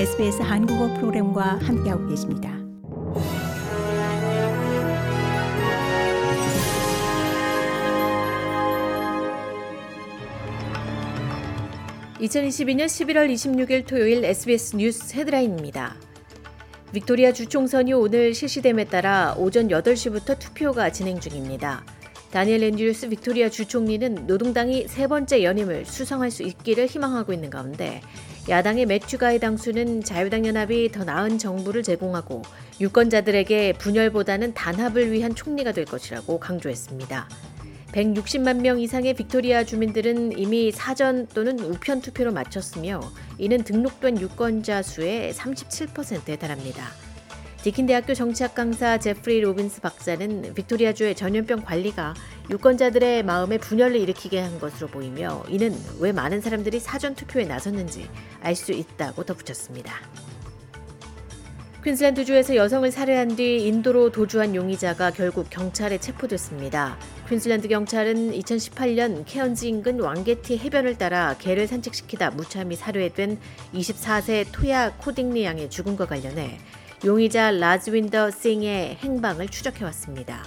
SBS 한국어 프로그램과 함께하고 계십니다. (2022년 11월 26일) 토요일 SBS 뉴스 헤드라인입니다. 빅토리아 주총선이 오늘 실시됨에 따라 오전 8시부터 투표가 진행 중입니다. 다니엘 앤드류스 빅토리아 주총리는 노동당이 세 번째 연임을 수성할 수 있기를 희망하고 있는 가운데 야당의 매튜 가이 당수는 자유당 연합이 더 나은 정부를 제공하고 유권자들에게 분열보다는 단합을 위한 총리가 될 것이라고 강조했습니다. 160만 명 이상의 빅토리아 주민들은 이미 사전 또는 우편 투표를 마쳤으며 이는 등록된 유권자 수의 37%에 달합니다. 디킨 대학교 정치학 강사 제프리 로빈스 박사는 빅토리아주의 전염병 관리가 유권자들의 마음에 분열을 일으키게 한 것으로 보이며 이는 왜 많은 사람들이 사전 투표에 나섰는지 알 수 있다고 덧붙였습니다. 퀸슬랜드주에서 여성을 살해한 뒤 인도로 도주한 용의자가 결국 경찰에 체포됐습니다. 퀸슬랜드 경찰은 2018년 케언즈 인근 왕게티 해변을 따라 개를 산책시키다 무참히 살해된 24세 토야 코딩리 양의 죽음과 관련해 용의자 라즈윈더 싱의 행방을 추적해왔습니다.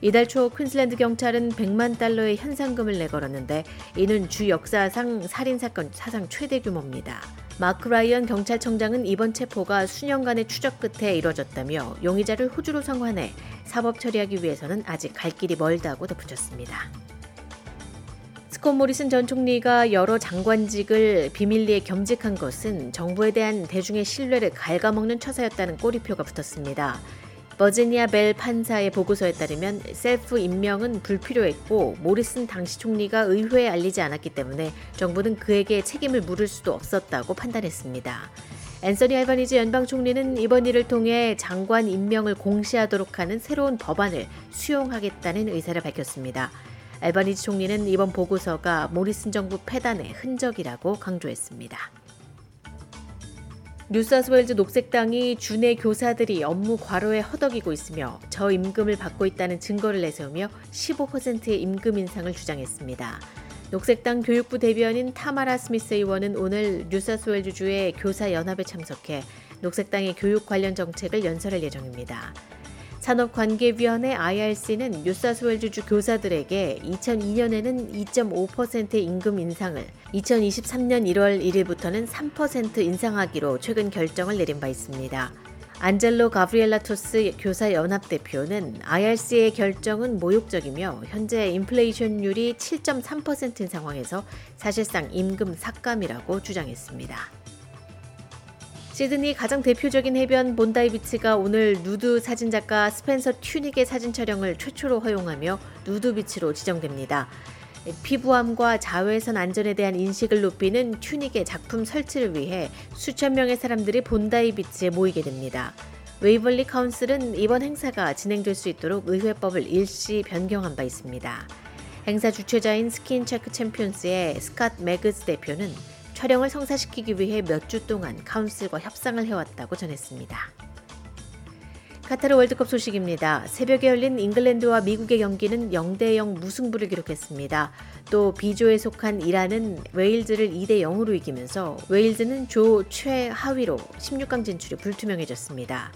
이달 초 퀸슬랜드 경찰은 100만 달러의 현상금을 내걸었는데 이는 주 역사상 살인사건 사상 최대 규모입니다. 마크 라이언 경찰청장은 이번 체포가 수년간의 추적 끝에 이뤄졌다며 용의자를 호주로 송환해 사법 처리하기 위해서는 아직 갈 길이 멀다고 덧붙였습니다. 스콧 모리슨 전 총리가 여러 장관직을 비밀리에 겸직한 것은 정부에 대한 대중의 신뢰를 갉아먹는 처사였다는 꼬리표가 붙었습니다. 버지니아 벨 판사의 보고서에 따르면 셀프 임명은 불필요했고 모리슨 당시 총리가 의회에 알리지 않았기 때문에 정부는 그에게 책임을 물을 수도 없었다고 판단했습니다. 앤서니 알바니즈 연방 총리는 이번 일을 통해 장관 임명을 공시하도록 하는 새로운 법안을 수용하겠다는 의사를 밝혔습니다. 알바니즈 총리는 이번 보고서가 모리슨 정부 폐단의 흔적이라고 강조했습니다. 뉴사우스웨일즈 녹색당이 주내 교사들이 업무 과로에 허덕이고 있으며 저임금을 받고 있다는 증거를 내세우며 15%의 임금 인상을 주장했습니다. 녹색당 교육부 대변인 타마라 스미스 의원은 오늘 뉴사스웨일즈주의 교사연합에 참석해 녹색당의 교육 관련 정책을 연설할 예정입니다. 산업관계위원회 IRC는 뉴사스웨일즈주 교사들에게 2002년에는 2.5%의 임금 인상을 2023년 1월 1일부터는 3% 인상하기로 최근 결정을 내린 바 있습니다. 안젤로 가브리엘라 토스 교사 연합 대표는 IRC의 결정은 모욕적이며 현재 인플레이션율이 7.3%인 상황에서 사실상 임금 삭감이라고 주장했습니다. 시드니 가장 대표적인 해변 본다이 비치가 오늘 누드 사진작가 스펜서 튜닉의 사진 촬영을 최초로 허용하며 누드 비치로 지정됩니다. 피부암과 자외선 안전에 대한 인식을 높이는 튜닉의 작품 설치를 위해 수천 명의 사람들이 본다이 비치에 모이게 됩니다. 웨이벌리 카운슬은 이번 행사가 진행될 수 있도록 의회법을 일시 변경한 바 있습니다. 행사 주최자인 스킨체크 챔피언스의 스캇 매그스 대표는 촬영을 성사시키기 위해 몇 주 동안 council과 협상을 해왔다고 전했습니다. 카타르 월드컵 소식입니다. 새벽에 열린 잉글랜드와 미국의 경기는 0대0 무승부를 기록했습니다. 또 B조에 속한 이란은 웨일즈를 2대 0으로 이기면서 웨일즈는 조 최하위로 16강 진출이 불투명해졌습니다.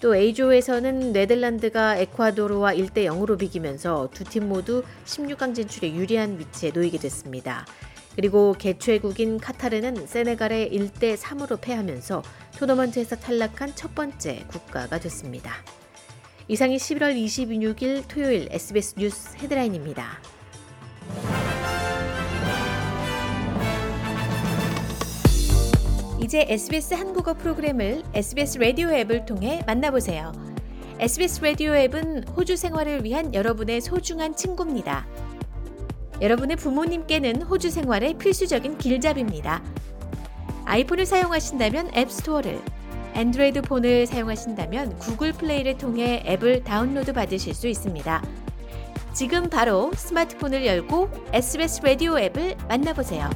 또 A조에서는 네덜란드가 에콰도르와 1대 0으로 비기면서 두 팀 모두 16강 진출에 유리한 위치에 놓이게 됐습니다. 그리고 개최국인 카타르는 세네갈에 1대 3으로 패하면서 토너먼트에서 탈락한 첫 번째 국가가 됐습니다. 이상이 11월 26일 토요일 SBS 뉴스 헤드라인입니다. 이제 SBS 한국어 프로그램을 SBS 라디오 앱을 통해 만나보세요. SBS 라디오 앱은 호주 생활을 위한 여러분의 소중한 친구입니다. 여러분의 부모님께는 호주 생활의 필수적인 길잡이입니다. 아이폰을 사용하신다면 앱스토어를, 안드로이드 폰을 사용하신다면 구글 플레이를 통해 앱을 다운로드 받으실 수 있습니다. 지금 바로 스마트폰을 열고 SBS 라디오 앱을 만나보세요.